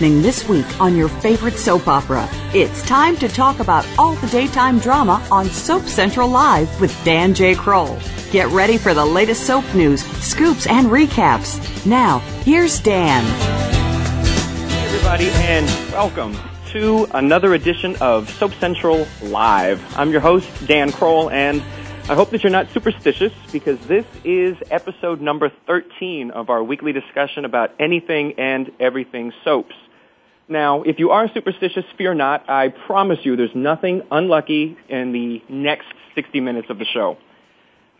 Happening this week on your favorite soap opera. It's time to talk about all the daytime drama on Soap Central Live with Dan J. Kroll. Get ready for the latest soap news, scoops, and recaps. Now, here's Dan. Hey, everybody, and welcome to another edition of Soap Central Live. I'm your host, Dan Kroll, and I hope that you're not superstitious because this is episode number 13 of our weekly discussion about anything and everything soaps. Now, if you are superstitious, fear not. I promise you there's nothing unlucky in the next 60 minutes of the show.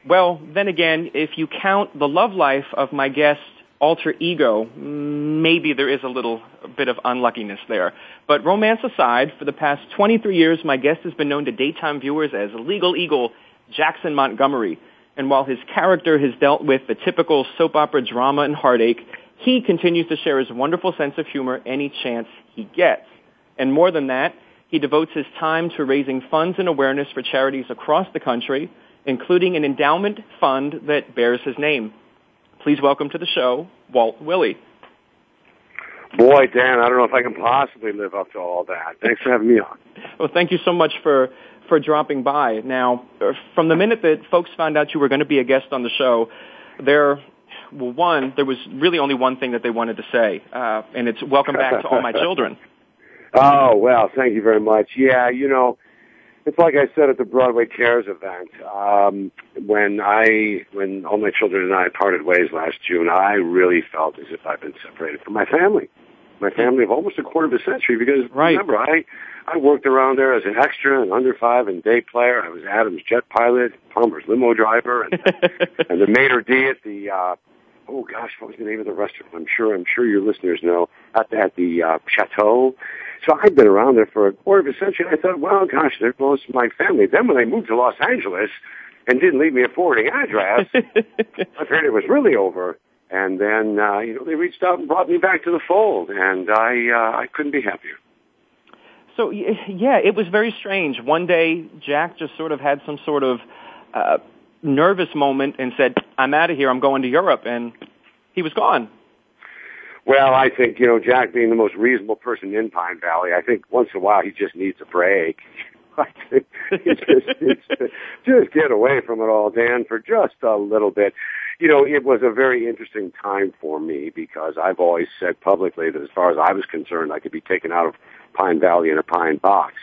Well, then again, if you count the love life of my guest alter ego, maybe there is a little bit of unluckiness there. But romance aside, for the past 23 years, my guest has been known to daytime viewers as Legal Eagle Jackson Montgomery. And while his character has dealt with the typical soap opera drama and heartache, he continues to share his wonderful sense of humor any chance he gets. And more than that, he devotes his time to raising funds and awareness for charities across the country, including an endowment fund that bears his name. Please welcome to the show, Walt Willey. Boy, Dan, I don't know if I can possibly live up to all that. Thanks for having me on. Well, thank you so much for for dropping by. Now, uh, from the minute that folks found out you were going to be a guest on the show, there, well, one, there was really only one thing that they wanted to say, uh, and it's welcome back to all my children. Oh, well, thank you very much. Yeah, you know, it's like I said at the Broadway Cares event, um, when I, when all my children and I parted ways last June, I really felt as if I've been separated from my family. My family of almost a quarter of a century because right. remember, I, I worked around there as an extra and under five and day player. I was Adam's jet pilot, Palmer's limo driver, and, and the maitre d at the uh, oh gosh, what was the name of the restaurant? I'm sure I'm sure your listeners know at the, at the uh, chateau. So I'd been around there for a quarter of a century. And I thought, well, gosh, there goes my family. Then when they moved to Los Angeles and didn't leave me a forwarding address, I figured it was really over. And then uh, you know they reached out and brought me back to the fold, and I uh, I couldn't be happier. So yeah, it was very strange. One day, Jack just sort of had some sort of uh, nervous moment and said, "I'm out of here. I'm going to Europe," and he was gone. Well, I think you know Jack, being the most reasonable person in Pine Valley, I think once in a while he just needs a break. I think just, just, just get away from it all, Dan, for just a little bit. You know, it was a very interesting time for me because I've always said publicly that as far as I was concerned, I could be taken out of Pine Valley in a pine box.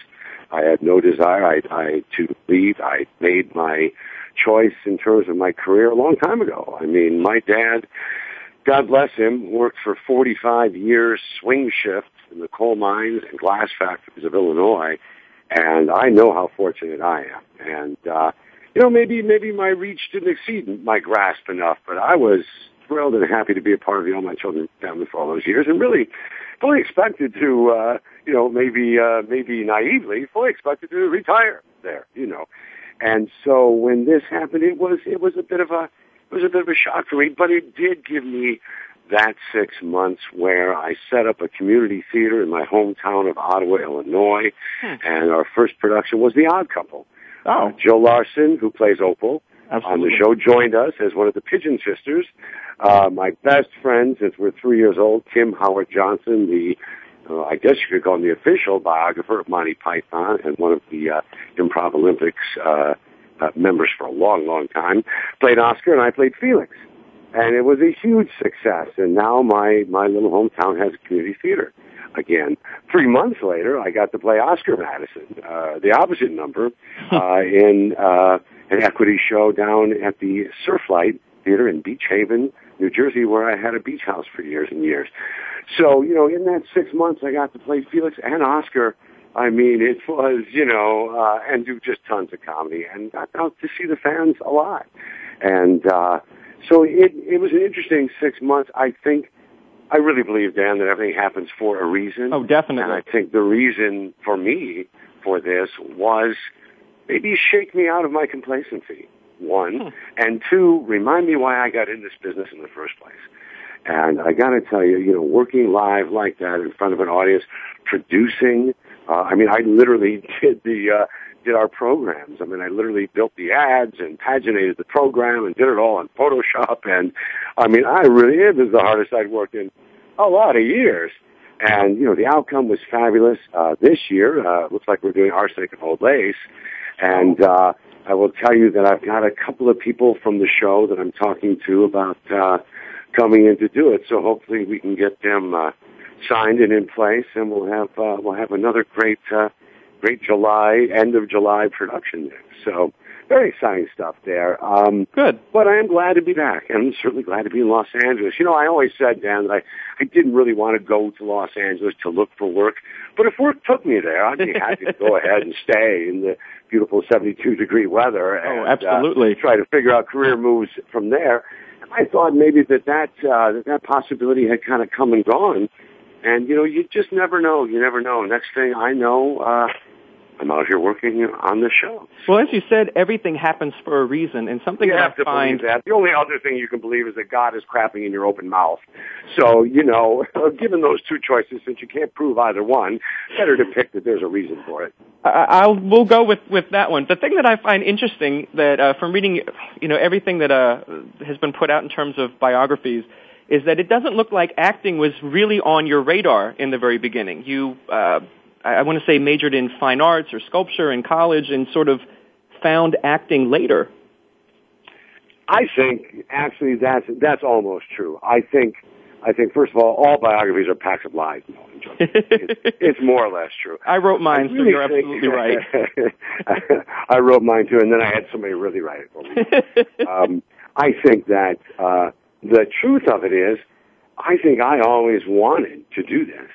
I had no desire I, I to leave. I made my choice in terms of my career a long time ago. I mean, my dad, God bless him, worked for 45 years swing shift in the coal mines and glass factories of Illinois, and I know how fortunate I am. And uh, you know, maybe maybe my reach didn't exceed my grasp enough, but I was thrilled and happy to be a part of the All My Children family for all those years, and really fully expected to, uh, you know, maybe uh, maybe naively, fully expected to retire there, you know. And so when this happened, it was it was a bit of a it was a bit of a shock for me, but it did give me that six months where I set up a community theater in my hometown of Ottawa, Illinois, hmm. and our first production was The Odd Couple. Oh, uh, Jill Larson, who plays Opal, Absolutely. on the show, joined us as one of the Pigeon Sisters. Uh, my best friend since we're three years old, Kim Howard Johnson, the uh, I guess you could call him the official biographer of Monty Python and one of the uh, Improv Olympics uh, uh, members for a long, long time, played Oscar, and I played Felix. And it was a huge success. And now my my little hometown has a community theater again. Three months later, I got to play Oscar Madison, uh, the opposite number, uh, in uh, an equity show down at the Surflight Theater in Beach Haven, New Jersey, where I had a beach house for years and years. So, you know, in that six months, I got to play Felix and Oscar. I mean, it was, you know, uh, and do just tons of comedy and got out to see the fans a lot. And, uh, so it, it was an interesting six months. I think, I really believe, Dan, that everything happens for a reason. Oh, definitely. And I think the reason for me for this was maybe shake me out of my complacency one, hmm. and two, remind me why I got in this business in the first place. And I got to tell you, you know, working live like that in front of an audience, producing. Uh, I mean, I literally did the uh, did our programs. I mean, I literally built the ads and paginated the program and did it all in Photoshop. And I mean, I really it was the hardest I'd worked in a lot of years. And you know, the outcome was fabulous. Uh, this year, uh, looks like we're doing arsenic and old lace, and uh, I will tell you that I've got a couple of people from the show that I'm talking to about uh, coming in to do it. So hopefully we can get them uh, signed and in place, and we'll have uh, we'll have another great uh, great July end of July production there. So very exciting stuff there. Um, Good. But I am glad to be back, and I'm certainly glad to be in Los Angeles. You know, I always said, Dan, that I, I didn't really want to go to Los Angeles to look for work, but if work took me there, I'd be happy to go ahead and stay in the beautiful 72 degree weather. Oh, and, oh, absolutely. Uh, try to figure out career moves from there. And I thought maybe that that, uh, that that possibility had kind of come and gone. And, you know, you just never know. You never know. Next thing I know, uh, I'm out here working on the show. Well, as you said, everything happens for a reason, and something you have I to find believe that. The only other thing you can believe is that God is crapping in your open mouth. So, you know, given those two choices, since you can't prove either one, better to pick that there's a reason for it. I, I'll we'll go with with that one. The thing that I find interesting that uh, from reading, you know, everything that uh, has been put out in terms of biographies is that it doesn't look like acting was really on your radar in the very beginning. You uh, I want to say majored in fine arts or sculpture in college and sort of found acting later. I think actually that's that's almost true. I think I think first of all, all biographies are packs of lies. No, it's, it's, more or less true. I wrote mine, really so you're absolutely right. I wrote mine too, and then I had somebody really write it for me. um, I think that uh, the truth of it is, I think I always wanted to do this.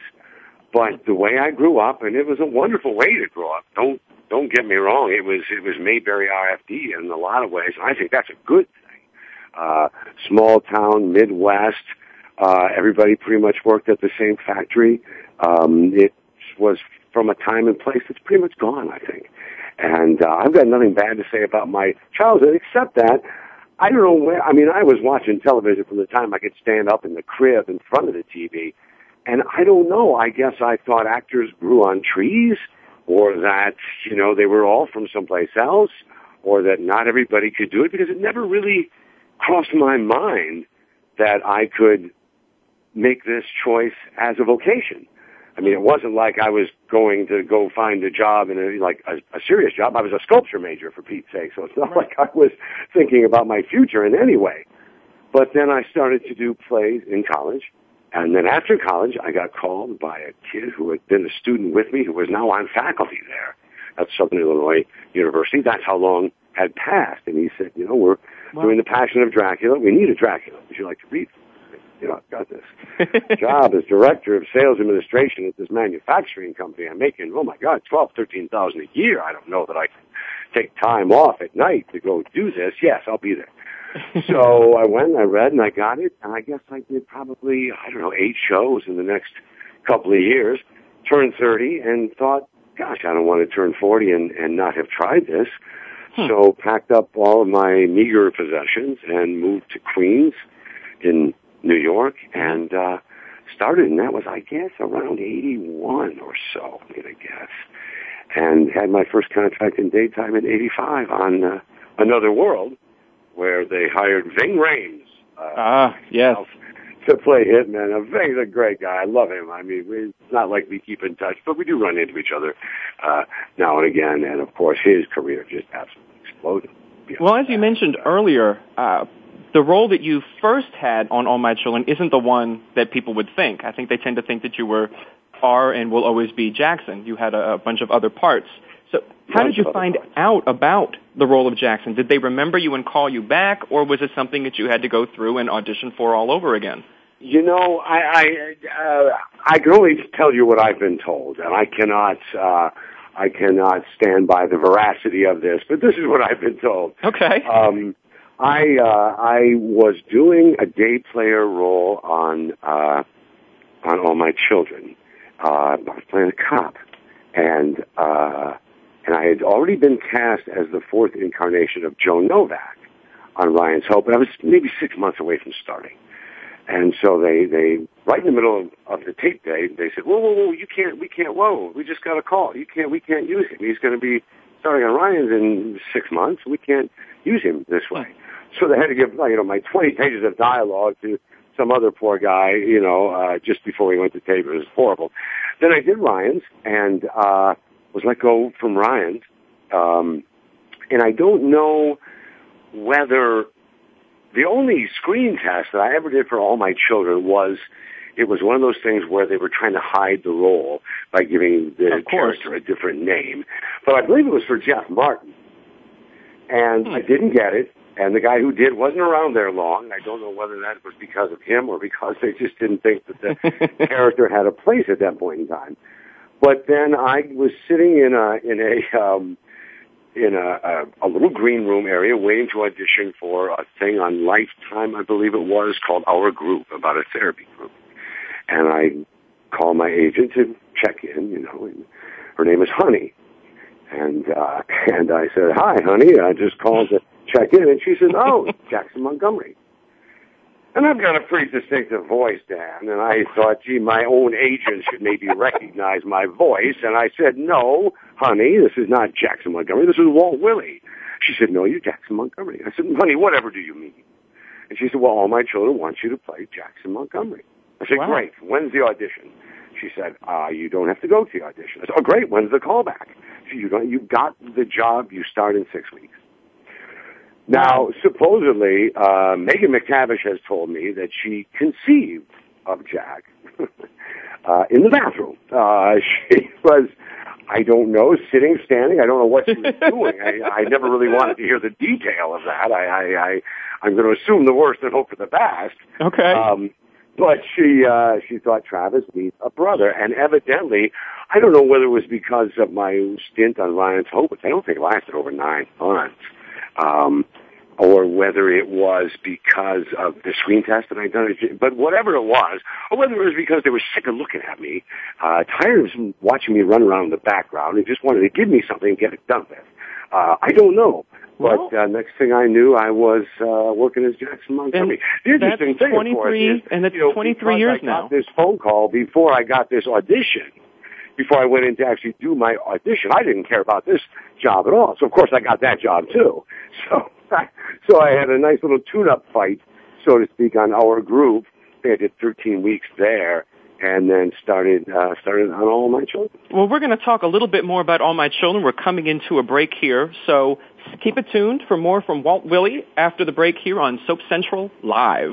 But the way I grew up, and it was a wonderful way to grow up. Don't don't get me wrong. It was it was Mayberry RFD in a lot of ways, and I think that's a good thing. Uh, small town, Midwest. Uh, everybody pretty much worked at the same factory. Um, it was from a time and place that's pretty much gone, I think. And uh, I've got nothing bad to say about my childhood, except that I don't know where. I mean, I was watching television from the time I could stand up in the crib in front of the TV and I don't know. I guess I thought actors grew on trees or that, you know, they were all from someplace else or that not everybody could do it because it never really crossed my mind that I could make this choice as a vocation. I mean, it wasn't like I was going to go find a job in a, like a, a serious job. I was a sculpture major for Pete's sake. So it's not like I was thinking about my future in any way. But then I started to do plays in college and then after college, I got called by a kid who had been a student with me who was now on faculty there at Southern Illinois University. That's how long had passed. And he said, you know, we're wow. doing the Passion of Dracula. We need a Dracula. Would you like to read? You know, I've got this job as director of sales administration at this manufacturing company. I'm making, oh my God, twelve, thirteen thousand a year. I don't know that I can take time off at night to go do this. Yes, I'll be there. so I went, and I read, and I got it. And I guess I did probably, I don't know, eight shows in the next couple of years. Turned 30 and thought, gosh, I don't want to turn 40 and, and not have tried this. Hmm. So packed up all of my meager possessions and moved to Queens in New York and, uh, started. And that was, I guess, around 81 or so, I'm going to guess. And had my first contract in daytime in 85 on, uh, Another World where they hired Ving Rhames. Uh, ah, yes. To play Hitman. Uh, Ving's a great guy. I love him. I mean, we, it's not like we keep in touch, but we do run into each other uh, now and again. And of course, his career just absolutely exploded. Well, as you mentioned earlier, uh, the role that you first had on All My Children isn't the one that people would think. I think they tend to think that you were are and will always be Jackson. You had a, a bunch of other parts. So how did you find out about the role of Jackson? Did they remember you and call you back, or was it something that you had to go through and audition for all over again? You know, I I, uh, I can only tell you what I've been told, and I cannot uh, I cannot stand by the veracity of this, but this is what I've been told. Okay. Um, I uh, I was doing a day player role on uh, on All My Children. Uh, I was playing a cop, and uh, and I had already been cast as the fourth incarnation of Joe Novak on Ryan's Hope, and I was maybe six months away from starting. And so they, they, right in the middle of, of the tape day, they said, whoa, whoa, whoa, you can't, we can't, whoa, we just got a call. You can't, we can't use him. He's going to be starting on Ryan's in six months. We can't use him this way. So they had to give, you know, my 20 pages of dialogue to some other poor guy, you know, uh, just before we went to tape. It was horrible. Then I did Ryan's and, uh, was let go from Ryan's. Um, and I don't know whether the only screen test that I ever did for all my children was it was one of those things where they were trying to hide the role by giving the character a different name. But I believe it was for Jeff Martin. And hmm. I didn't get it. And the guy who did wasn't around there long. I don't know whether that was because of him or because they just didn't think that the character had a place at that point in time. But then I was sitting in a in a um, in a, a, a little green room area waiting to audition for a thing on Lifetime, I believe it was, called Our Group, about a therapy group. And I called my agent to check in, you know, and her name is Honey. And, uh, and I said, hi, honey, I just called to check in. And she said, oh, Jackson Montgomery. And I've got a pretty distinctive voice, Dan, and I thought, gee, my own agent should maybe recognize my voice. And I said, no, honey, this is not Jackson Montgomery. This is Walt Willey. She said, no, you're Jackson Montgomery. I said, honey, whatever do you mean? And she said, well, all my children want you to play Jackson Montgomery. I said, wow. great. When's the audition? She said, uh, you don't have to go to the audition. I said, oh, great. When's the callback? She said, you, don't, you got the job. You start in six weeks. Now, supposedly, uh, Megan McTavish has told me that she conceived of Jack uh, in the bathroom. Uh, she was, I don't know, sitting, standing. I don't know what she was doing. I, I never really wanted to hear the detail of that. I, I, I I'm going to assume the worst and hope for the best. Okay. Um, but she uh, she thought Travis needs a brother, and evidently, I don't know whether it was because of my stint on Ryan's Hope, which I don't think it lasted over nine months um, or whether it was because of the screen test that I'd done. But whatever it was, or whether it was because they were sick of looking at me, uh, tired of watching me run around in the background, and just wanted to give me something and get it done with. Uh, I don't know. But uh, next thing I knew, I was uh, working as Jackson Montgomery. The interesting thing, of course, is, and that's you know, 23 years I now. this phone call before I got this audition before I went in to actually do my audition. I didn't care about this job at all. So of course I got that job too. So, so I had a nice little tune-up fight, so to speak, on our group. I did 13 weeks there and then started uh, started on All My Children. Well, we're going to talk a little bit more about All My Children. We're coming into a break here, so keep it tuned for more from Walt Willey after the break here on Soap Central Live.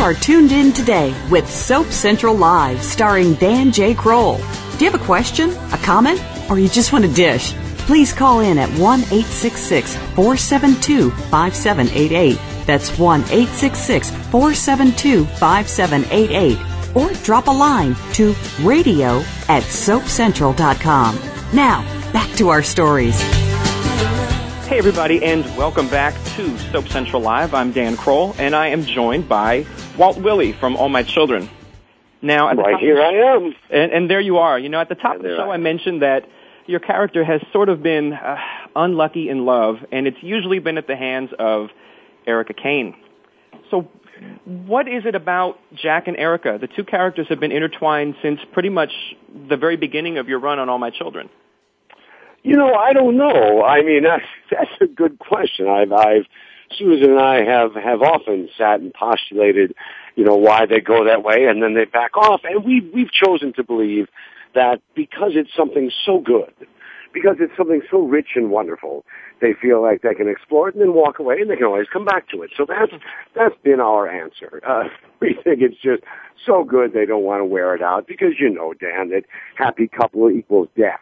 are tuned in today with Soap Central Live, starring Dan J. Kroll. Do you have a question, a comment, or you just want a dish? Please call in at 1 866 472 5788. That's 1 866 472 5788. Or drop a line to radio at soapcentral.com. Now, back to our stories. Hey, everybody, and welcome back to Soap Central Live. I'm Dan Kroll, and I am joined by Walt Willey from All My Children. Now, Right here I am. and, and there you are. You know, at the top of the show, I I mentioned that your character has sort of been uh, unlucky in love, and it's usually been at the hands of Erica Kane. So, what is it about Jack and Erica? The two characters have been intertwined since pretty much the very beginning of your run on All My Children. You know, I don't know. I mean, that's that's a good question. I've I've Susan and I have have often sat and postulated, you know, why they go that way and then they back off, and we we've chosen to believe that because it's something so good, because it's something so rich and wonderful, they feel like they can explore it and then walk away, and they can always come back to it. So that's that's been our answer. Uh, we think it's just so good they don't want to wear it out because you know, Dan, that happy couple equals death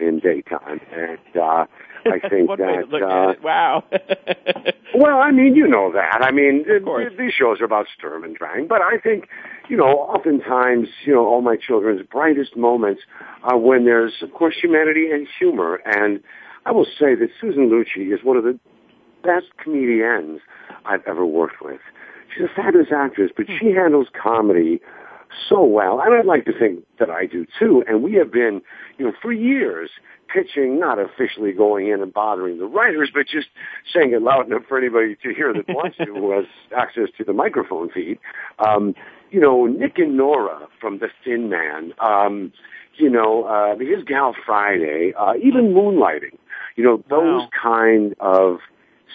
in daytime, and uh, I think One way to that. uh. Wow. well, I mean, you know that. I mean, th- th- these shows are about Sturm and Drang, but I think, you know, oftentimes, you know, all my children's brightest moments are when there's, of course, humanity and humor. And I will say that Susan Lucci is one of the best comedians I've ever worked with. She's a fabulous actress, but she handles comedy so well, and I'd like to think that I do too. And we have been, you know, for years pitching, not officially going in and bothering the writers, but just saying it loud enough for anybody to hear that wants to, who has access to the microphone feed. Um, you know, Nick and Nora from The Thin Man, um, you know, uh, his Gal Friday, uh, even Moonlighting, you know, those Wow. kind of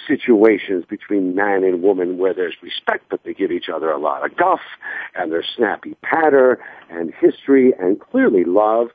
situations between man and woman where there's respect, but they give each other a lot of guff, and there's snappy patter, and history, and clearly love.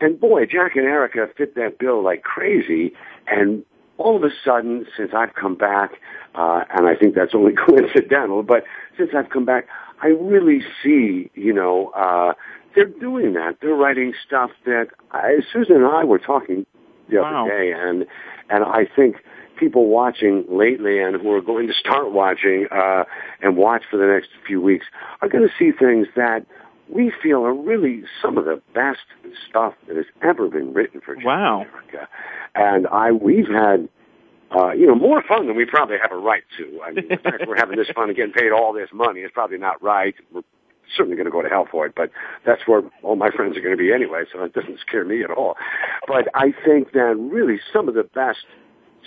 And boy, Jack and Erica fit that bill like crazy, and all of a sudden, since I've come back, uh, and I think that's only coincidental, but since I've come back, I really see, you know, uh, they're doing that. They're writing stuff that I, Susan and I were talking the Wow. other day, and and I think people watching lately and who are going to start watching uh, and watch for the next few weeks are going to see things that we feel are really some of the best stuff that has ever been written for Jack Wow. America. And I we've had uh, you know, more fun than we probably have a right to. I mean, the fact we're having this fun and getting paid all this money is probably not right. We're certainly going to go to hell for it, but that's where all my friends are going to be anyway, so it doesn't scare me at all. But I think that really some of the best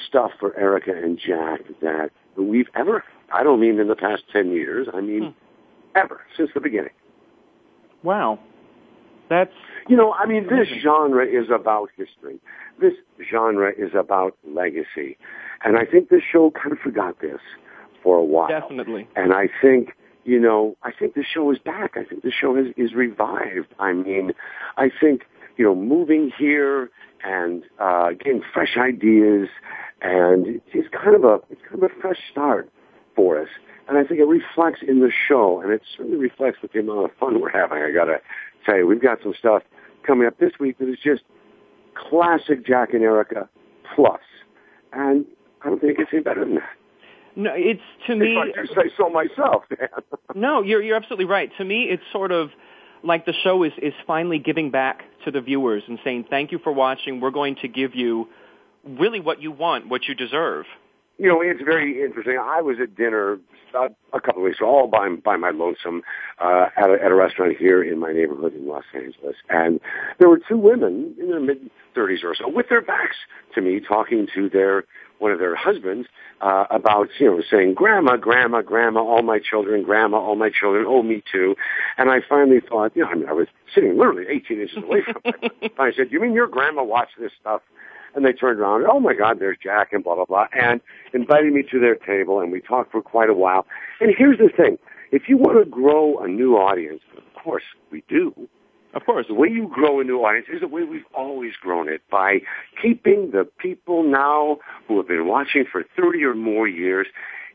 stuff for Erica and Jack that we've ever, I don't mean in the past 10 years, I mean ever since the beginning. Wow. That's you know, I mean, this genre is about history. This genre is about legacy, and I think this show kind of forgot this for a while. Definitely. And I think you know, I think the show is back. I think the show is, is revived. I mean, I think, you know, moving here and uh, getting fresh ideas and it's kind of a it's kind of a fresh start for us. And I think it reflects in the show, and it certainly reflects with the amount of fun we're having. I got to tell you, we've got some stuff coming up this week that is just classic Jack and Erica plus, and I don't think it gets any better than that. No, it's to me. If I do say so myself. no, you're you're absolutely right. To me, it's sort of like the show is is finally giving back to the viewers and saying thank you for watching. We're going to give you really what you want, what you deserve. You know, it's very interesting. I was at dinner uh, a couple of weeks ago, all by by my lonesome, uh, at a, at a restaurant here in my neighborhood in Los Angeles, and there were two women in their mid thirties or so with their backs to me, talking to their one of their husbands uh, about you know saying, "Grandma, Grandma, Grandma, all my children, Grandma, all my children, oh me too," and I finally thought, you know, I mean, I was sitting literally 18 inches away from them. I said, "You mean your grandma watched this stuff?" And they turned around, oh my God, there's Jack and blah, blah, blah, and invited me to their table and we talked for quite a while. And here's the thing. If you want to grow a new audience, of course we do. Of course. The way you grow a new audience is the way we've always grown it by keeping the people now who have been watching for 30 or more years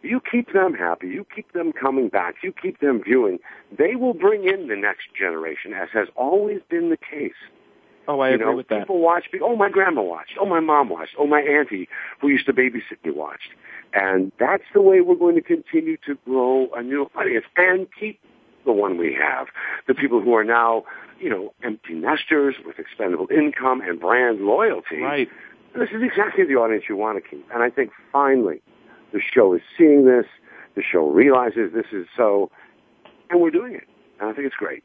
you keep them happy, you keep them coming back, you keep them viewing, they will bring in the next generation, as has always been the case. Oh, I you agree know, with that. People watch. Oh, my grandma watched. Oh, my mom watched. Oh, my auntie, who used to babysit me, watched. And that's the way we're going to continue to grow a new audience and keep the one we have. The people who are now, you know, empty nesters with expendable income and brand loyalty. Right. This is exactly the audience you want to keep. And I think finally the show is seeing this. The show realizes this is so, and we're doing it. And I think it's great.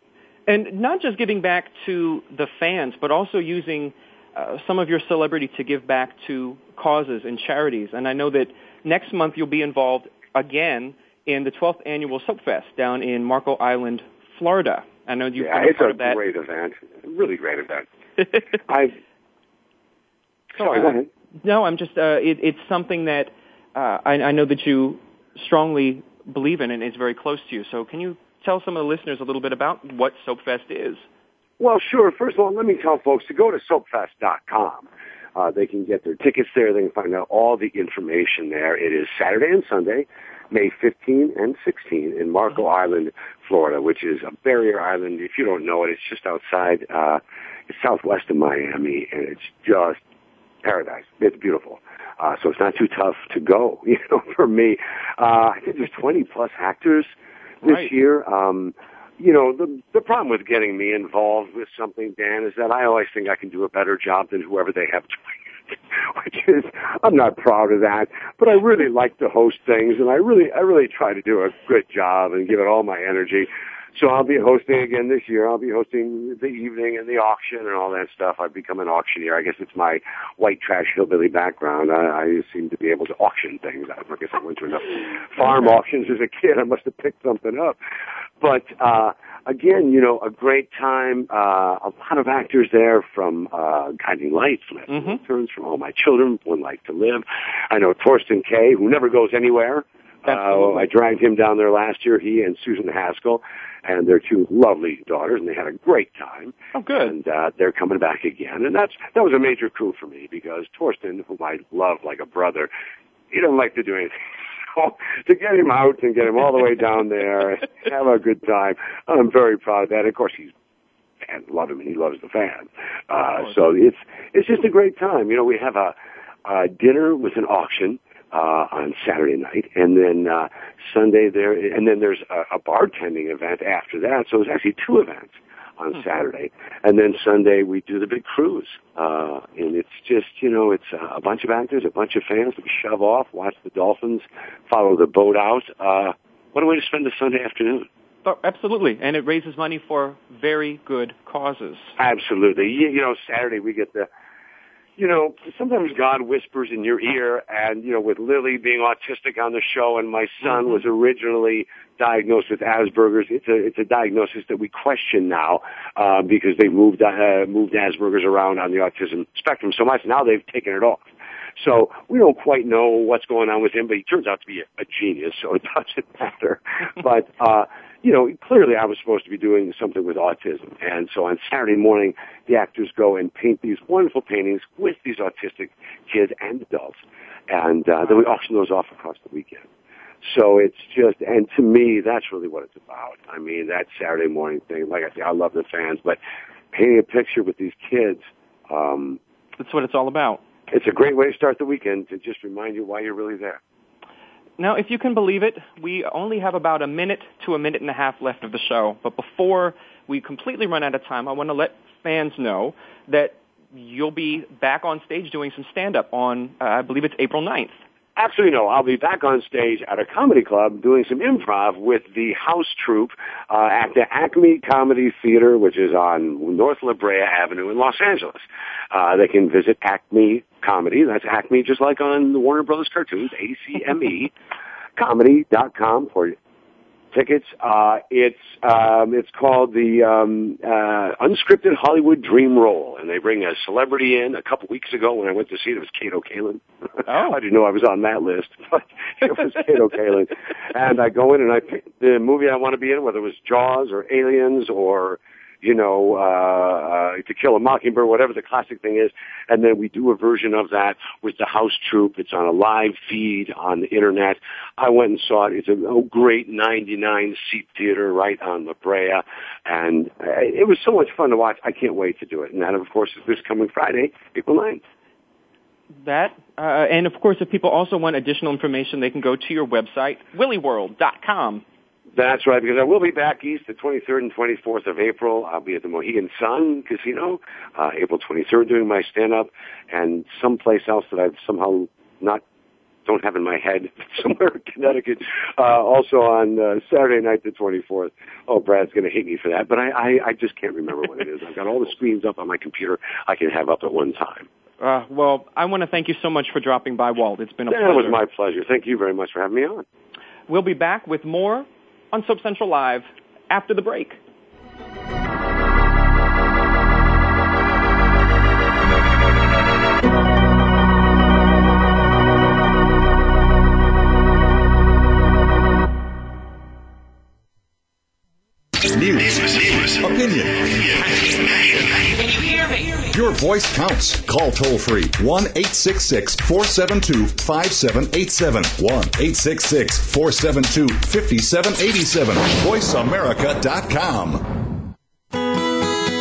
And not just giving back to the fans, but also using uh, some of your celebrity to give back to causes and charities. And I know that next month you'll be involved again in the 12th annual Soapfest down in Marco Island, Florida. I know you've yeah, been it's part a of that. It's a great event. Really great event. I sorry, go ahead. No, I'm just. Uh, it, it's something that uh, I, I know that you strongly believe in, and it's very close to you. So, can you tell some of the listeners a little bit about what SoapFest is? Well, sure. First of all, let me tell folks to go to soapfest.com. Uh, they can get their tickets there. They can find out all the information there. It is Saturday and Sunday, May 15 and 16 in Marco Island, Florida, which is a barrier island. If you don't know it, it's just outside, uh, it's southwest of Miami, and it's just paradise. It's beautiful. Uh, so it's not too tough to go, you know, for me. Uh, I think there's 20 plus actors this Right. year. Um, you know, the the problem with getting me involved with something, Dan, is that I always think I can do a better job than whoever they have doing it. Which is, I'm not proud of that, but I really like to host things, and I really, I really try to do a good job and give it all my energy. So I'll be hosting again this year. I'll be hosting the evening and the auction and all that stuff. I've become an auctioneer. I guess it's my white trash hillbilly background. I, I seem to be able to auction things. I guess I went to enough farm auctions as a kid. I must have picked something up. But uh, again, you know, a great time. Uh, a lot of actors there from uh, Guiding Lights, Last Mhm. Turns from All My Children, One Life to Live. I know Thorsten Kaye, who never goes anywhere. Uh, I dragged him down there last year, he and Susan Haskell, and their two lovely daughters, and they had a great time. Oh, good. And uh, they're coming back again, and that's that was a major coup for me because Thorsten, whom I love like a brother, he doesn't like to do anything. So to get him out and get him all the way down there, have a good time, I'm very proud of that. Of course, he's fans love him and he loves the fans. Uh, so it's it's just a great time. You know, we have a, a dinner with an auction uh, on Saturday night, and then uh, Sunday there, and then there's a, a bartending event after that. So it's actually two events on Saturday, and then Sunday we do the big cruise, uh, and it's just you know it's a, a bunch of actors, a bunch of fans. We shove off, watch the dolphins, follow the boat out. Uh, what a way to spend a Sunday afternoon! Oh, absolutely. And it raises money for very good causes. Absolutely. You, you know, Saturday we get the you know, sometimes God whispers in your ear, and you know, with Lily being autistic on the show, and my son was originally diagnosed with Asperger's. It's a it's a diagnosis that we question now uh, because they've moved uh, moved Asperger's around on the autism spectrum so much. Now they've taken it off. So we don't quite know what's going on with him, but he turns out to be a, a genius, so it doesn't matter. but uh, you know, clearly I was supposed to be doing something with autism. And so on Saturday morning, the actors go and paint these wonderful paintings with these autistic kids and adults. And uh, then we auction those off across the weekend. So it's just, and to me, that's really what it's about. I mean, that Saturday morning thing, like I say, I love the fans, but painting a picture with these kids, um, That's what it's all about. it's a great way to start the weekend to just remind you why you're really there. Now, if you can believe it, we only have about a minute to a minute and a half left of the show. But before we completely run out of time, I want to let fans know that you'll be back on stage doing some stand-up on, uh, I believe it's April 9th. Actually, no. I'll be back on stage at a comedy club doing some improv with the house troupe uh, at the Acme Comedy Theater, which is on North La Brea Avenue in Los Angeles. Uh, they can visit Acme Comedy. That's Acme, just like on the Warner Brothers cartoons, A-C-M-E, comedy.com for tickets. Uh, it's um, it's called the um, uh, Unscripted Hollywood Dream Role, and they bring a celebrity in. A couple weeks ago, when I went to see it, it was Kato Kaelin. Oh. I didn't know I was on that list, but it was Kato Kaelin. And I go in and I pick the movie I want to be in, whether it was Jaws or Aliens or you know, uh, uh, To Kill a Mockingbird, whatever the classic thing is. And then we do a version of that with the house troupe. It's on a live feed on the internet. I went and saw it. It's a, great 99 seat theater right on La Brea. And uh, it was so much fun to watch. I can't wait to do it. And that, of course, is this coming Friday, April 9th. That, uh, and of course, if people also want additional information, they can go to your website, willyworld.com. That's right, because I will be back east the 23rd and 24th of April. I'll be at the Mohegan Sun Casino, uh, April 23rd doing my stand-up, and someplace else that I've somehow not don't have in my head somewhere in Connecticut. Uh, also on uh, Saturday night, the 24th. Oh, Brad's going to hate me for that, but I, I, I just can't remember what it is. I've got all the screens up on my computer I can have up at one time. Uh, well, I want to thank you so much for dropping by, Walt. It's been a That pleasure. was my pleasure. Thank you very much for having me on. We'll be back with more on Soap Central Live after the break. News, opinion. Your voice counts. Call toll free 1 866 472 5787. 1 866 472 5787. VoiceAmerica.com.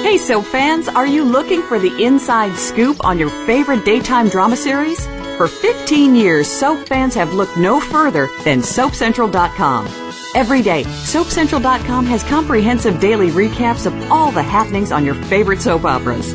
Hey, Soap fans, are you looking for the inside scoop on your favorite daytime drama series? For 15 years, Soap fans have looked no further than SoapCentral.com. Every day, SoapCentral.com has comprehensive daily recaps of all the happenings on your favorite soap operas.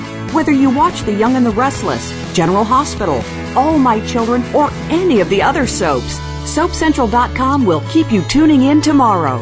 Whether you watch The Young and the Restless, General Hospital, All My Children, or any of the other soaps, SoapCentral.com will keep you tuning in tomorrow.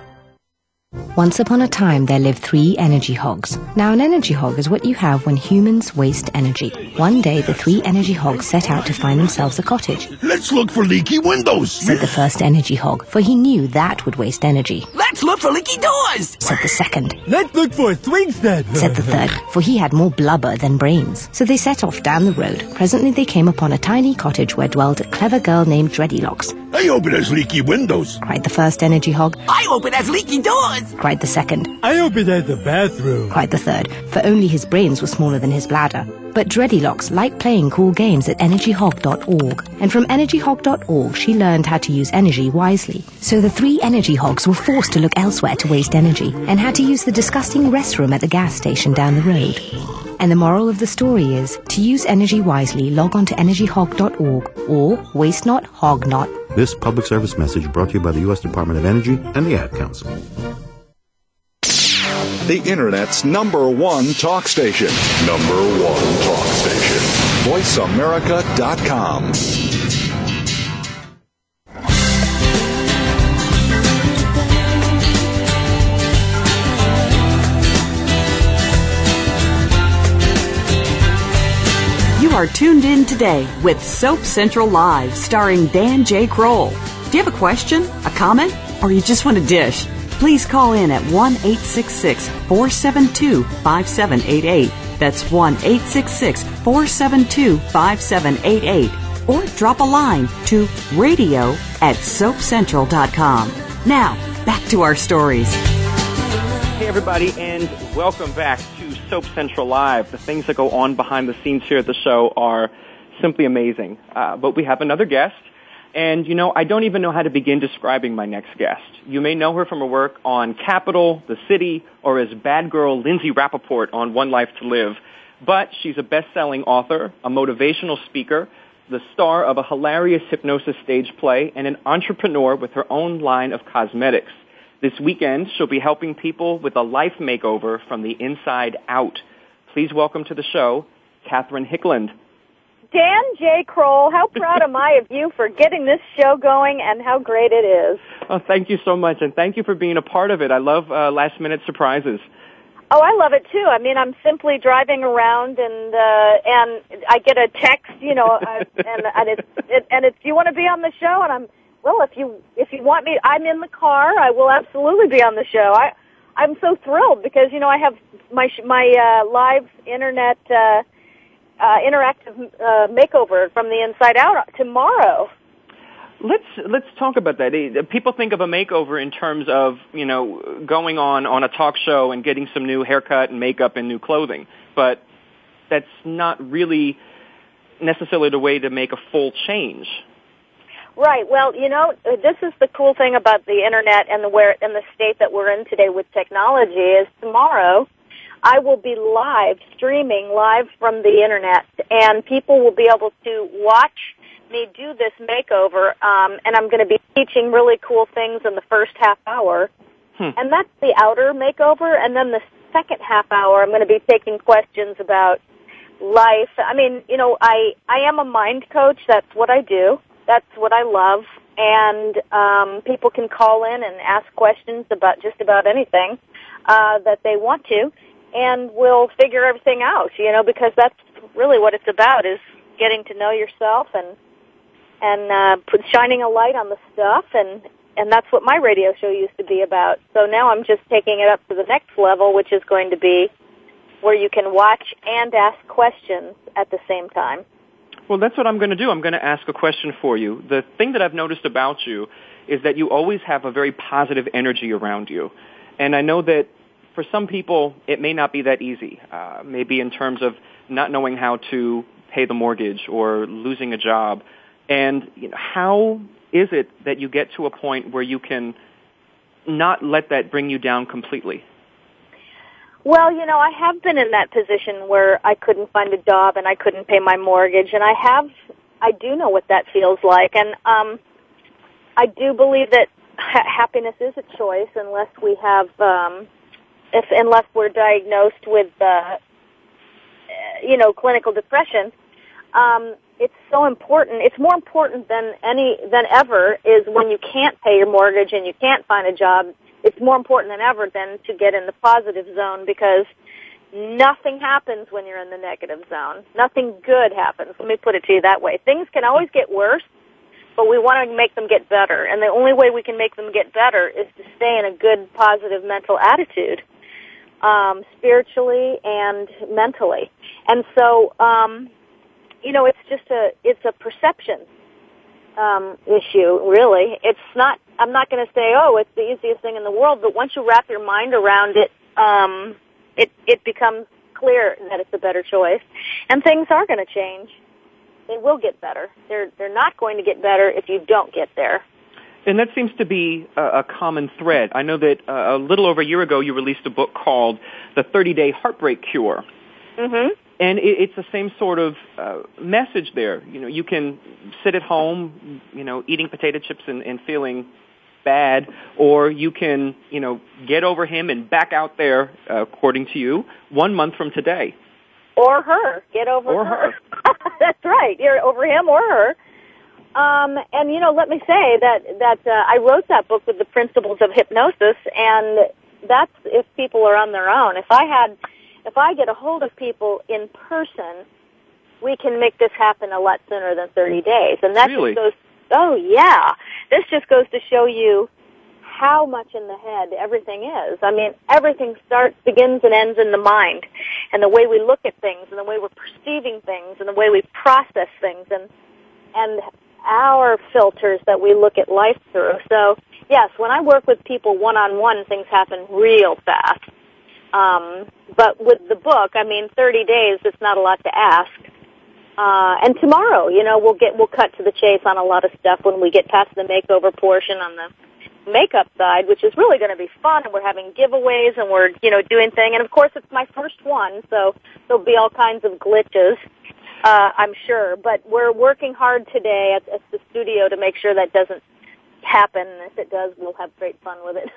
Once upon a time, there lived three energy hogs. Now, an energy hog is what you have when humans waste energy. One day, the three energy hogs set out to find themselves a cottage, Let's look for leaky windows. said the first energy hog, for he knew that would waste energy. Let's Let's look for leaky doors, said the second. Let's look for swings then, said the third, for he had more blubber than brains. So they set off down the road. Presently they came upon a tiny cottage where dwelled a clever girl named Dreadylocks. I hope it has leaky windows, cried the first energy hog. I hope it has leaky doors, cried the second. I hope it has a bathroom, cried the third, for only his brains were smaller than his bladder. But Dreadylocks liked playing cool games at energyhog.org, and from energyhog.org she learned how to use energy wisely. So the three energy hogs were forced to look elsewhere to waste energy, and had to use the disgusting restroom at the gas station down the road. And the moral of the story is to use energy wisely, log on to energyhog.org or waste not, hog not. This public service message brought to you by the U.S. Department of Energy and the Ad Council. The Internet's number one talk station. Number one talk station. VoiceAmerica.com. You are tuned in today with Soap Central Live, starring Dan J. Kroll. Do you have a question, a comment, or you just want a dish? Please call in at 1 866 472 5788. That's 1 866 472 5788. Or drop a line to radio at soapcentral.com. Now, back to our stories. Hey, everybody, and welcome back to Soap Central Live. The things that go on behind the scenes here at the show are simply amazing. Uh, but we have another guest, and you know, I don't even know how to begin describing my next guest. You may know her from her work on Capitol, The City, or as bad girl Lindsay Rappaport on One Life to Live. But she's a best-selling author, a motivational speaker, the star of a hilarious hypnosis stage play, and an entrepreneur with her own line of cosmetics. This weekend, she'll be helping people with a life makeover from the inside out. Please welcome to the show, Catherine Hickland. Dan J. Kroll, how proud am I of you for getting this show going and how great it is. Oh, thank you so much, and thank you for being a part of it. I love uh, last minute surprises. Oh, I love it too. I mean, I'm simply driving around and uh and I get a text, you know, uh, and and it's it, and it's you want to be on the show and I'm well, if you if you want me, I'm in the car. I will absolutely be on the show. I I'm so thrilled because you know I have my my uh, live internet uh, uh, interactive uh, makeover from the inside out tomorrow. Let's let's talk about that. Eh, People think of a makeover in terms of you know going on on a talk show and getting some new haircut and makeup and new clothing, but that's not really necessarily the way to make a full change. Right. Well, you know, uh, this is the cool thing about the internet and the where and the state that we're in today with technology is tomorrow I will be live streaming live from the internet and people will be able to watch me do this makeover um and I'm going to be teaching really cool things in the first half hour. Hmm. And that's the outer makeover and then the second half hour I'm going to be taking questions about life. I mean, you know, I I am a mind coach. That's what I do. That's what I love. And um, people can call in and ask questions about just about anything uh, that they want to, and we'll figure everything out. You know, because that's really what it's about: is getting to know yourself and and uh, put shining a light on the stuff and. And that's what my radio show used to be about. So now I'm just taking it up to the next level, which is going to be where you can watch and ask questions at the same time. Well, that's what I'm going to do. I'm going to ask a question for you. The thing that I've noticed about you is that you always have a very positive energy around you. And I know that for some people, it may not be that easy. Uh, maybe in terms of not knowing how to pay the mortgage or losing a job. And you know, how is it that you get to a point where you can not let that bring you down completely? Well, you know, I have been in that position where I couldn't find a job and I couldn't pay my mortgage, and I have, I do know what that feels like, and um, I do believe that ha- happiness is a choice unless we have, um, if unless we're diagnosed with, uh, you know, clinical depression. Um, it's so important. It's more important than any than ever is when you can't pay your mortgage and you can't find a job it's more important than ever than to get in the positive zone because nothing happens when you're in the negative zone. Nothing good happens. Let me put it to you that way. Things can always get worse, but we want to make them get better. And the only way we can make them get better is to stay in a good, positive mental attitude, um, spiritually and mentally. And so, um, you know, it's just a it's a perception um, issue, really. It's not. I'm not going to say, oh, it's the easiest thing in the world, but once you wrap your mind around it, um, it it becomes clear that it's a better choice, and things are going to change. They will get better. They're they're not going to get better if you don't get there. And that seems to be a, a common thread. I know that uh, a little over a year ago you released a book called The 30 Day Heartbreak Cure. Mm-hmm. And it, it's the same sort of uh, message there. You know, you can sit at home, you know, eating potato chips and, and feeling bad, or you can, you know, get over him and back out there, uh, according to you, one month from today. Or her. Get over or her. her. That's right. You're over him or her. Um, and you know, let me say that that uh, I wrote that book with the principles of hypnosis, and that's if people are on their own. If I had, if I get a hold of people in person, we can make this happen a lot sooner than 30 days. And that really? just goes. Oh yeah, this just goes to show you how much in the head everything is. I mean, everything starts, begins, and ends in the mind, and the way we look at things, and the way we're perceiving things, and the way we process things, and and our filters that we look at life through. So, yes, when I work with people one on one, things happen real fast. Um, but with the book, I mean, 30 days, it's not a lot to ask. Uh, and tomorrow, you know, we'll get, we'll cut to the chase on a lot of stuff when we get past the makeover portion on the makeup side, which is really going to be fun. And we're having giveaways and we're, you know, doing thing. And of course, it's my first one, so there'll be all kinds of glitches uh, I'm sure. But we're working hard today at, at the studio to make sure that doesn't happen. If it does, we'll have great fun with it.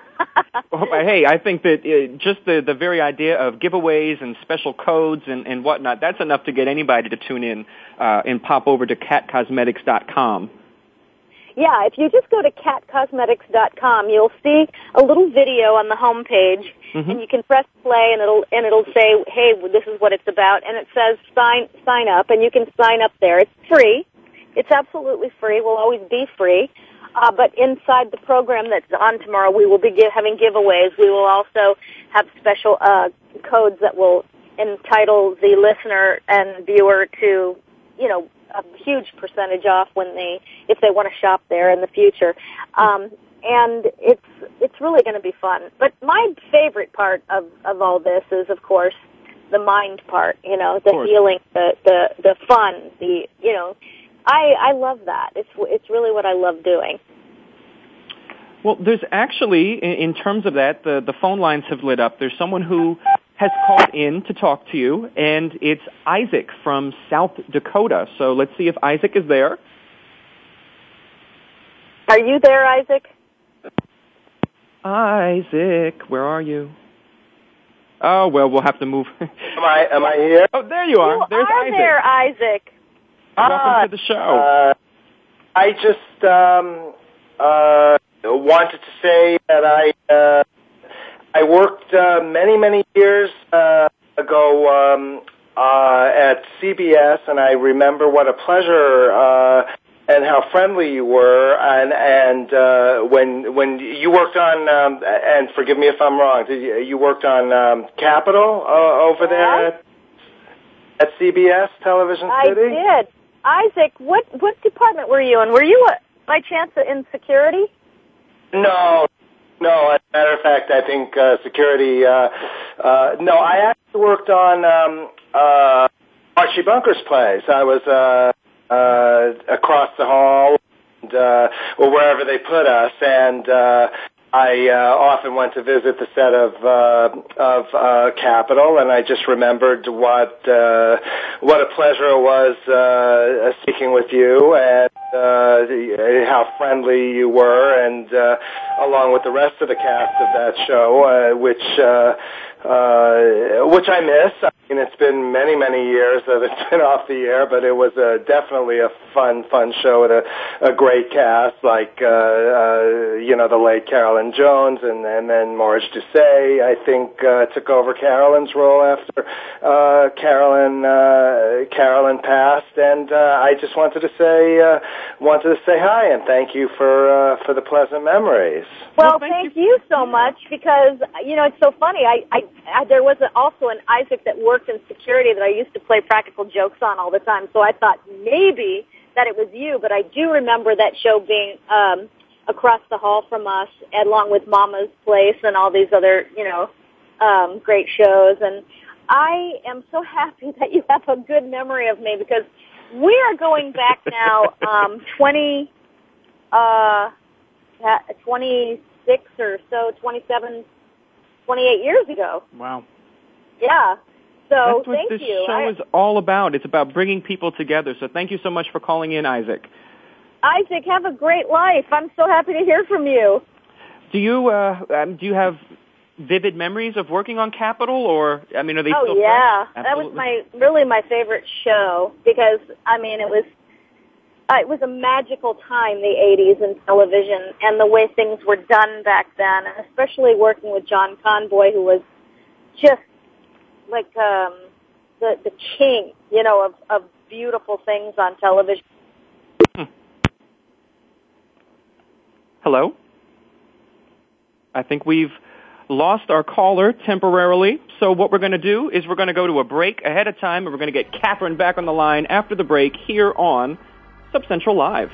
well, but hey, I think that uh, just the the very idea of giveaways and special codes and and whatnot that's enough to get anybody to tune in uh, and pop over to catcosmetics.com. Yeah, if you just go to catcosmetics.com, you'll see a little video on the home page, mm-hmm. and you can press play, and it'll and it'll say, "Hey, this is what it's about," and it says sign sign up, and you can sign up there. It's free. It's absolutely free. Will always be free. Uh, but inside the program that's on tomorrow, we will be give, having giveaways. We will also have special uh, codes that will entitle the listener and viewer to, you know, a huge percentage off when they if they want to shop there in the future. Um, and it's it's really going to be fun. But my favorite part of of all this is, of course, the mind part. You know, the healing, the the the fun, the you know, I I love that. It's it's really what I love doing. Well, there's actually, in terms of that, the, the phone lines have lit up. There's someone who has called in to talk to you, and it's Isaac from South Dakota. So let's see if Isaac is there. Are you there, Isaac? Isaac, where are you? Oh well, we'll have to move. am I? Am I here? Oh, there you are. You There's are Isaac. there, Isaac. Welcome Ah, to the show. Uh, I just um, uh, wanted to say that I uh, I worked uh, many many years uh, ago um, uh, at CBS, and I remember what a pleasure uh, and how friendly you were. And and uh, when when you worked on, um, and forgive me if I'm wrong, you, you worked on um, Capitol uh, over there at, at CBS Television City. I did. Isaac, what what department were you in? Were you uh, by chance in security? No, no. As a matter of fact, I think uh, security. Uh, uh, no, I actually worked on um, uh, Archie Bunker's Place. I was uh, uh, across the hall, and, uh, or wherever they put us, and uh, I uh, often went to visit the set of uh, of uh, Capitol, and I just remembered what uh, what a pleasure it was uh, speaking with you, and uh, how friendly you were, and uh, along with the rest of the cast of that show, uh, which uh, uh, which I miss. I mean, it's been many, many years that it's been off the air, but it was uh, definitely a fun, fun show with a, a great cast, like uh, uh, you know the late Carolyn Jones, and and then Maurice Doucet. I think uh, took over Carolyn's role after uh, Carolyn uh, Carolyn passed, and uh, I just wanted to say uh, wanted to say hi and thank you for uh, for the pleasant memories. Well, thank, you. so much because you know it's so funny. I, I, I there was a, also an Isaac that worked in security that I used to play practical jokes on all the time. So I thought maybe that it was you, but I do remember that show being um, across the hall from us, along with Mama's Place and all these other you know um, great shows. And I am so happy that you have a good memory of me because we are going back now um, twenty. Uh, 26 or so, 27, 28 years ago. Wow. Yeah. So That's what thank this you. show I, is all about. It's about bringing people together. So thank you so much for calling in, Isaac. Isaac, have a great life. I'm so happy to hear from you. Do you uh, um, do you have vivid memories of working on Capitol, or I mean, are they oh still yeah, that was my really my favorite show because I mean it was uh, it was a magical time the 80s in television and the way things were done back then, and especially working with John Conboy, who was just like um, the the king, you know, of of beautiful things on television. Hello? I think we've lost our caller temporarily. So what we're going to do is we're going to go to a break ahead of time, and we're going to get Catherine back on the line after the break here on Soap Central Live.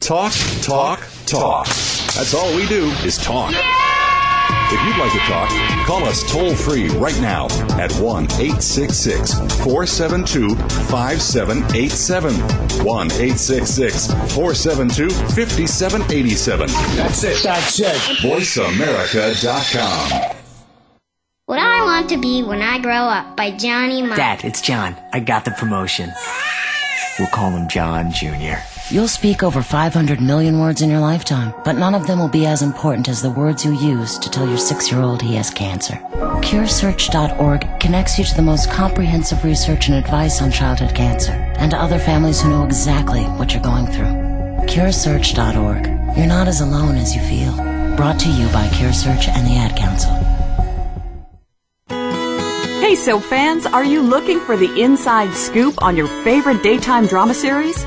Talk, talk, talk. That's all we do is talk. If you'd like to talk, call us toll free right now at 1 866 472 5787. 1 866 472 5787. That's it. That's it. VoiceAmerica.com. What I Want to Be When I Grow Up by Johnny Marr. Dad, it's John. I got the promotion. We'll call him John Jr. You'll speak over 500 million words in your lifetime, but none of them will be as important as the words you use to tell your six-year-old he has cancer. CureSearch.org connects you to the most comprehensive research and advice on childhood cancer, and to other families who know exactly what you're going through. CureSearch.org. You're not as alone as you feel. Brought to you by CureSearch and the Ad Council. Hey, so fans, are you looking for the inside scoop on your favorite daytime drama series?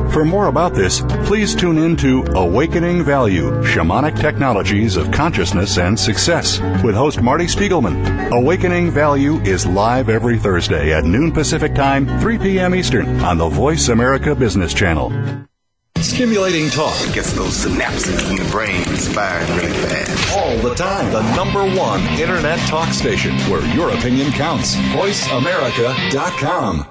For more about this, please tune in to Awakening Value Shamanic Technologies of Consciousness and Success with host Marty Spiegelman. Awakening Value is live every Thursday at noon Pacific Time, 3 p.m. Eastern on the Voice America Business Channel. Stimulating talk gets those synapses in the brain firing really fast. all the time. The number one internet talk station where your opinion counts. VoiceAmerica.com.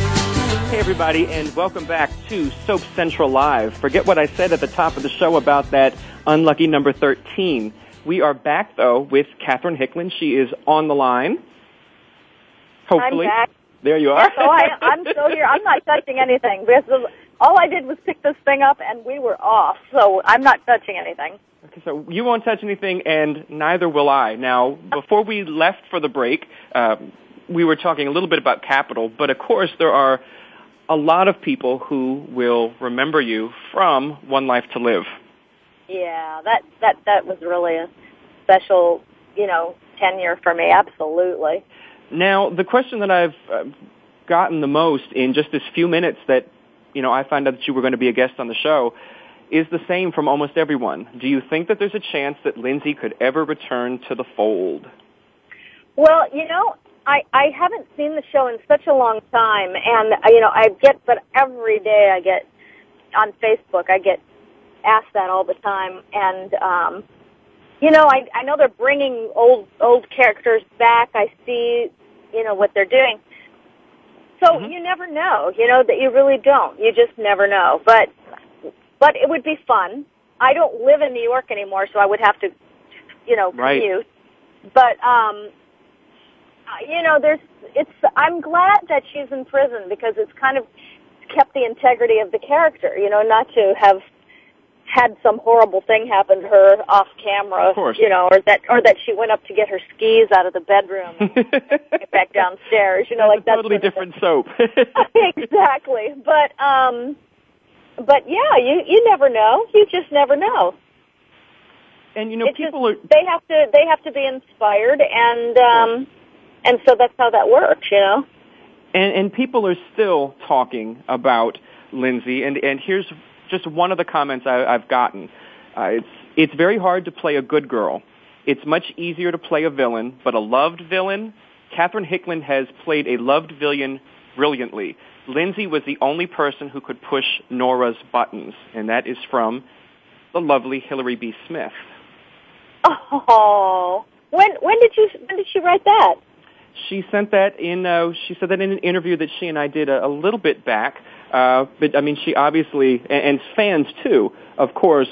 Hey, everybody, and welcome back to Soap Central Live. Forget what I said at the top of the show about that unlucky number 13. We are back, though, with Catherine Hickland. She is on the line. Hopefully. I'm back. There you are. So I, I'm still here. I'm not touching anything because all I did was pick this thing up and we were off. So I'm not touching anything. Okay, so you won't touch anything, and neither will I. Now, before we left for the break, uh, we were talking a little bit about Capitol, but of course there are a lot of people who will remember you from One Life to Live. Yeah, that that that was really a special, you know, tenure for me. Absolutely. Now, the question that I've uh, gotten the most in just this few minutes that, you know, I found out that you were going to be a guest on the show is the same from almost everyone. Do you think that there's a chance that Lindsay could ever return to the fold? Well, you know, I I haven't seen the show in such a long time, and uh, you know, I get, but every day I get on Facebook, I get asked that all the time, and um, you know, I I know they're bringing old old characters back. I see, you know, what they're doing. So Mm-hmm. you never know, you know, that you really don't. You just never know. But but it would be fun. I don't live in New York anymore, so I would have to, you know, Right. commute. But um, you know, there's it's. I'm glad that she's in prison because it's kind of kept the integrity of the character. You know, not to have had some horrible thing happen to her off camera. Of course. You know, or that or that she went up to get her skis out of the bedroom and back downstairs. You know, like that's totally different soap. exactly. But um but yeah, you you never know. You just never know. and you know, It's people are they have to they have to be inspired and um and so that's how that works, you know. and, and people are still talking about Lindsay. And, and here's just one of the comments I, I've gotten. Uh, it's, it's very hard to play a good girl. It's much easier to play a villain, but a loved villain, Catherine Hickland has played a loved villain brilliantly. Lindsay was the only person who could push Nora's buttons, and that is from the lovely Hillary B. Smith. Oh, when when did you when did she write that? She sent that in. Uh, she said that in an interview that she and I did a, a little bit back. Uh, but I mean, she obviously and, and fans too, of course,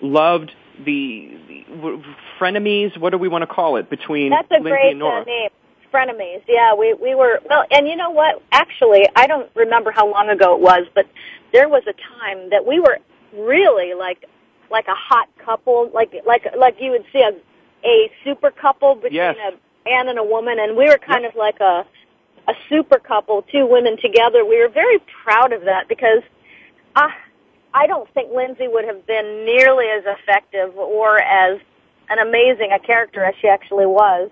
loved the, the frenemies. What do we want to call it between That's a Lindsay great and Nora? uh, name. Frenemies. Yeah, we we were well, and you know what? Actually, I don't remember how long ago it was, but there was a time that we were really like like a hot couple, like like like you would see a a super couple between Yes. a man and a woman, and we were kind of like a a super couple, two women together. We were very proud of that because uh, I don't think Lindsay would have been nearly as effective or as an amazing a character as she actually was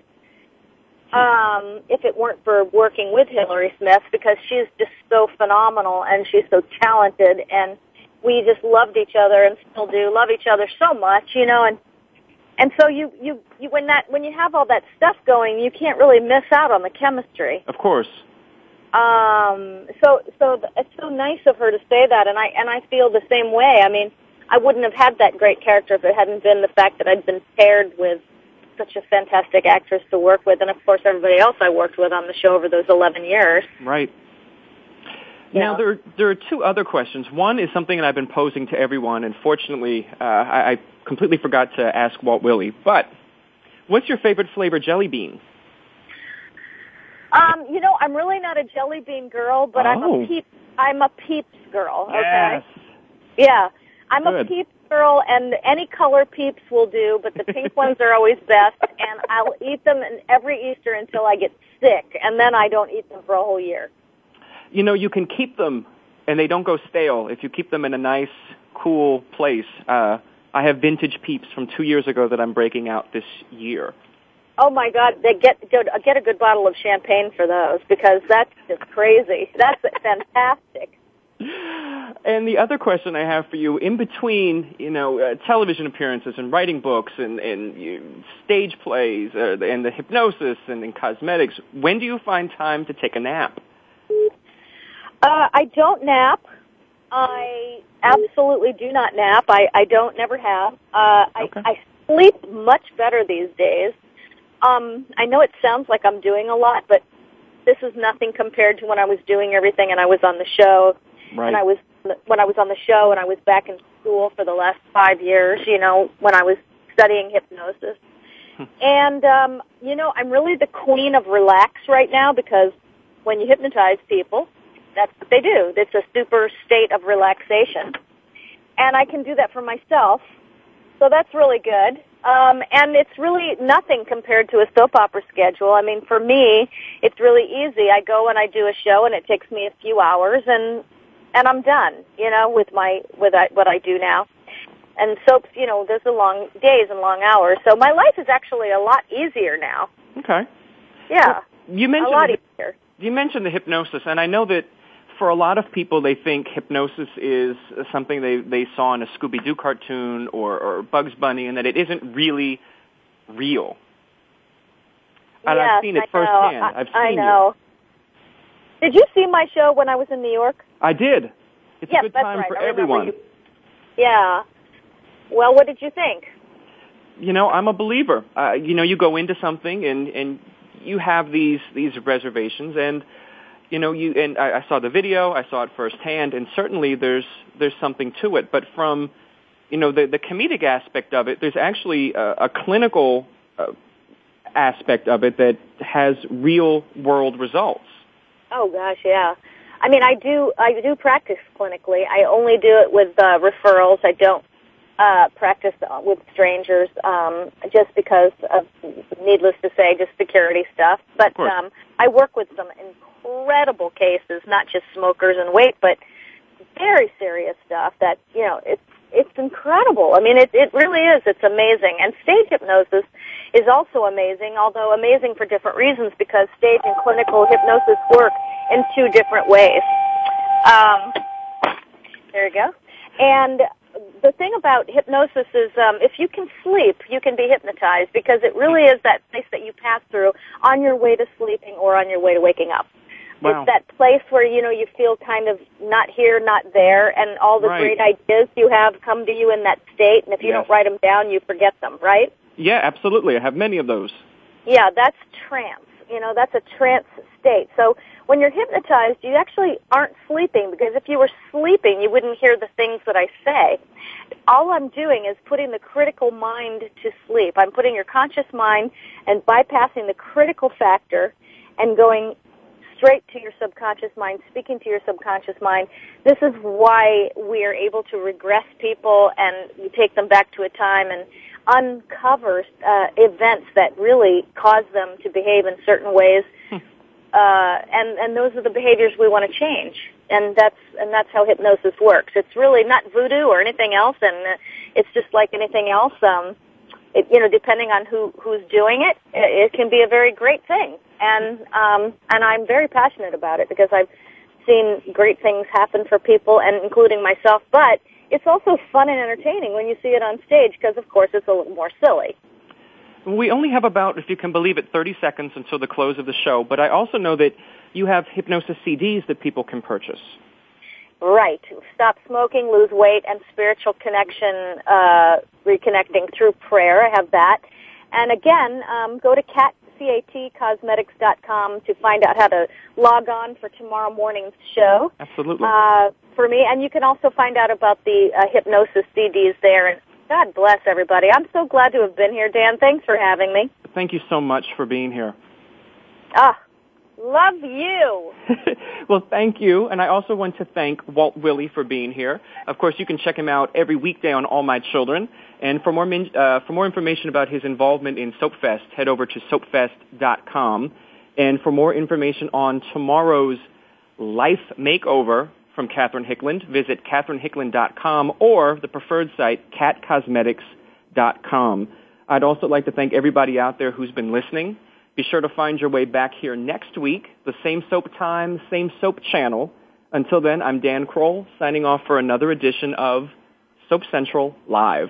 um, if it weren't for working with Hillary Smith because she's just so phenomenal and she's so talented and we just loved each other and still do love each other so much, you know, and and so you you you when that when you have all that stuff going, you can't really miss out on the chemistry. Of course. Um, so so th- it's so nice of her to say that, and I and I feel the same way. I mean, I wouldn't have had that great character if it hadn't been the fact that I'd been paired with such a fantastic actress to work with, and of course everybody else I worked with on the show over those 11 years. Right. Now there there are two other questions. One is something that I've been posing to everyone, and fortunately, uh, I, I completely forgot to ask Walt Willey. But what's your favorite flavor jelly bean? Um, you know, I'm really not a jelly bean girl, but I'm Oh. a peep. I'm a peeps girl. Okay. Yes. Yeah, I'm a Good. peeps girl, and any color peeps will do, but the pink ones are always best. And I'll eat them in every Easter until I get sick, and then I don't eat them for a whole year. You know, you can keep them, and they don't go stale if you keep them in a nice, cool place. Uh, I have vintage peeps from two years ago that I'm breaking out this year. Oh my God! They get. Get a good bottle of champagne for those because that's just crazy. That's fantastic. And the other question I have for you, in between, you know, uh, television appearances and writing books and, and you, stage plays uh, and the hypnosis and, and cosmetics, when do you find time to take a nap? Uh, I don't nap. I absolutely do not nap. I, I don't, never have. Uh, I, I sleep much better these days. Um, I know it sounds like I'm doing a lot, but this is nothing compared to when I was doing everything and I was on the show. Right. And I was when I was on the show and I was back in school for the last five years. You know, when I was studying hypnosis. and um, you know, I'm really the queen of relax right now because when you hypnotize people, that's what they do. It's a super state of relaxation. And I can do that for myself. So that's really good. Um, and it's really nothing compared to a soap opera schedule. I mean, for me, it's really easy. I go and I do a show, and it takes me a few hours, and and I'm done. You know, with my with I, what I do now. And soaps, you know, there's a long days and long hours. So my life is actually a lot easier now. Okay. Yeah, You mentioned a lot easier. you mentioned the hypnosis, and I know that for a lot of people, they think hypnosis is something they they saw in a Scooby Doo cartoon or, or Bugs Bunny, and that it isn't really real. And yes, I've seen it I know. firsthand. I, I've I seen know. Did you see my show when I was in New York? I did. It's yes, a good time right. for I everyone. you- Yeah. Well, what did you think? you know, I'm a believer. Uh, you know, you go into something and and you have these these reservations, and you know, you and I, I saw the video, I saw it firsthand, and certainly there's there's something to it. But from you know the the comedic aspect of it, there's actually a, a clinical uh, aspect of it that has real world results. Oh gosh, yeah. I mean, I do I do practice clinically. I only do it with uh, referrals. I don't uh, practice with strangers um, just because of, needless to say, just security stuff. But um, I work with some incredible cases, not just smokers and weight, but very serious stuff. That you know, it's it's incredible. I mean, it it really is. It's amazing. And stage hypnosis is also amazing, although amazing for different reasons because stage and clinical hypnosis work in two different ways. Um, there you go. And the thing about hypnosis is um, if you can sleep, you can be hypnotized because it really is that place that you pass through on your way to sleeping or on your way to waking up. Wow. It's that place where you know you feel kind of not here, not there, and all the Right. great ideas you have come to you in that state. And if you Yes. don't write them down, you forget them, right? Yeah, absolutely. I have many of those. Yeah, that's trance. You know, that's a trance state. So when you're hypnotized, you actually aren't sleeping because if you were sleeping, you wouldn't hear the things that I say. All I'm doing is putting the critical mind to sleep. I'm putting your conscious mind and bypassing the critical factor and going straight to your subconscious mind, speaking to your subconscious mind. This is why we are able to regress people and you take them back to a time and uncover uh, events that really cause them to behave in certain ways. uh, and and those are the behaviors we want to change. And that's and that's how hypnosis works. It's really not voodoo or anything else, and uh, it's just like anything else. Um, it, you know, depending on who who's doing it, it, it can be a very great thing. And um, and I'm very passionate about it because I've seen great things happen for people, and including myself. But it's also fun and entertaining when you see it on stage because, of course, it's a little more silly. We only have about, if you can believe it, 30 seconds until the close of the show, but I also know that you have hypnosis CDs that people can purchase. Right. Stop smoking, lose weight, and spiritual connection, uh, reconnecting through prayer. I have that. And again, um, go to cat, catcosmetics.com to find out how to log on for tomorrow morning's show. Absolutely. Uh, for me, and you can also find out about the uh, hypnosis CDs there. And God bless everybody. I'm so glad to have been here, Dan. Thanks for having me. Thank you so much for being here. Ah, love you. Well, thank you. And I also want to thank Walt Willey for being here. Of course, you can check him out every weekday on All My Children. And for more, uh, for more information about his involvement in SoapFest, head over to soapfest.com. And for more information on tomorrow's Life Makeover from Catherine Hickland, visit catherinehickland.com or the preferred site, catcosmetics.com. I'd also like to thank everybody out there who's been listening. Be sure to find your way back here next week, the same soap time, same soap channel. Until then, I'm Dan Kroll, signing off for another edition of Soap Central Live.